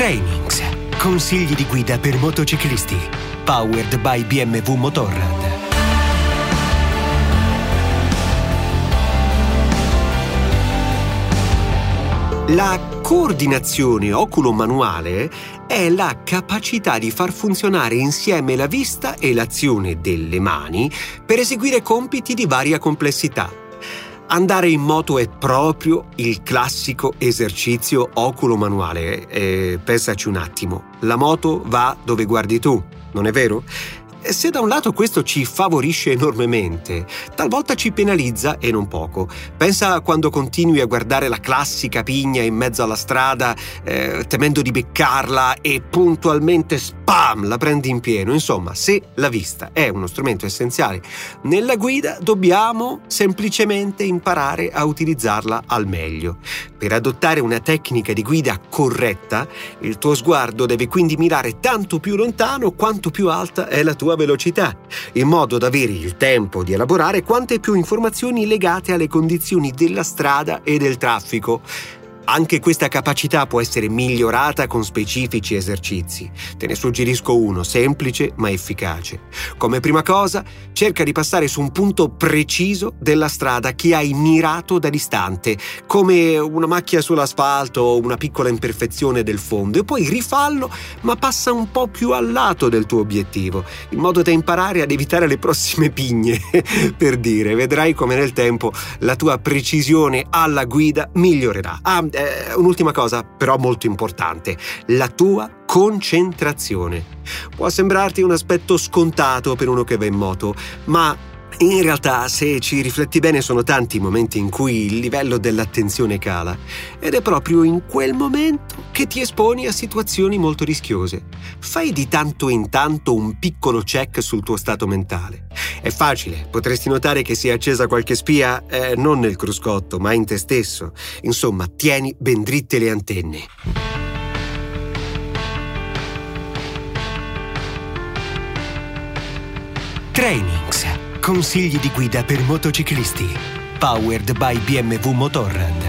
Trainings. Consigli di guida per motociclisti. Powered by BMW Motorrad. La coordinazione oculo-manuale è la capacità di far funzionare insieme la vista e l'azione delle mani per eseguire compiti di varia complessità. Andare in moto è proprio il classico esercizio oculo-manuale. E pensaci un attimo, la moto va dove guardi tu, non è vero? Se da un lato questo ci favorisce enormemente, talvolta ci penalizza e non poco. Pensa quando continui a guardare la classica pigna in mezzo alla strada, eh, temendo di beccarla e puntualmente spam la prendi in pieno. Insomma, se la vista è uno strumento essenziale nella guida, dobbiamo semplicemente imparare a utilizzarla al meglio. Per adottare una tecnica di guida corretta, il tuo sguardo deve quindi mirare tanto più lontano quanto più alta è la tua sua velocità, in modo da avere il tempo di elaborare quante più informazioni legate alle condizioni della strada e del traffico anche questa capacità può essere migliorata con specifici esercizi. Te ne suggerisco uno semplice ma efficace. Come prima cosa, cerca di passare su un punto preciso della strada che hai mirato da distante, come una macchia sull'asfalto o una piccola imperfezione del fondo, e poi rifallo, ma passa un po' più al lato del tuo obiettivo, in modo da imparare ad evitare le prossime pigne. per dire, vedrai come nel tempo la tua precisione alla guida migliorerà. Ah, eh, un'ultima cosa, però molto importante, la tua concentrazione. Può sembrarti un aspetto scontato per uno che va in moto, ma in realtà, se ci rifletti bene, sono tanti i momenti in cui il livello dell'attenzione cala ed è proprio in quel momento che ti esponi a situazioni molto rischiose. Fai di tanto in tanto un piccolo check sul tuo stato mentale. È facile, potresti notare che si è accesa qualche spia eh, non nel cruscotto, ma in te stesso. Insomma, tieni ben dritte le antenne. Trainings Consigli di guida per motociclisti. Powered by BMW Motorrad.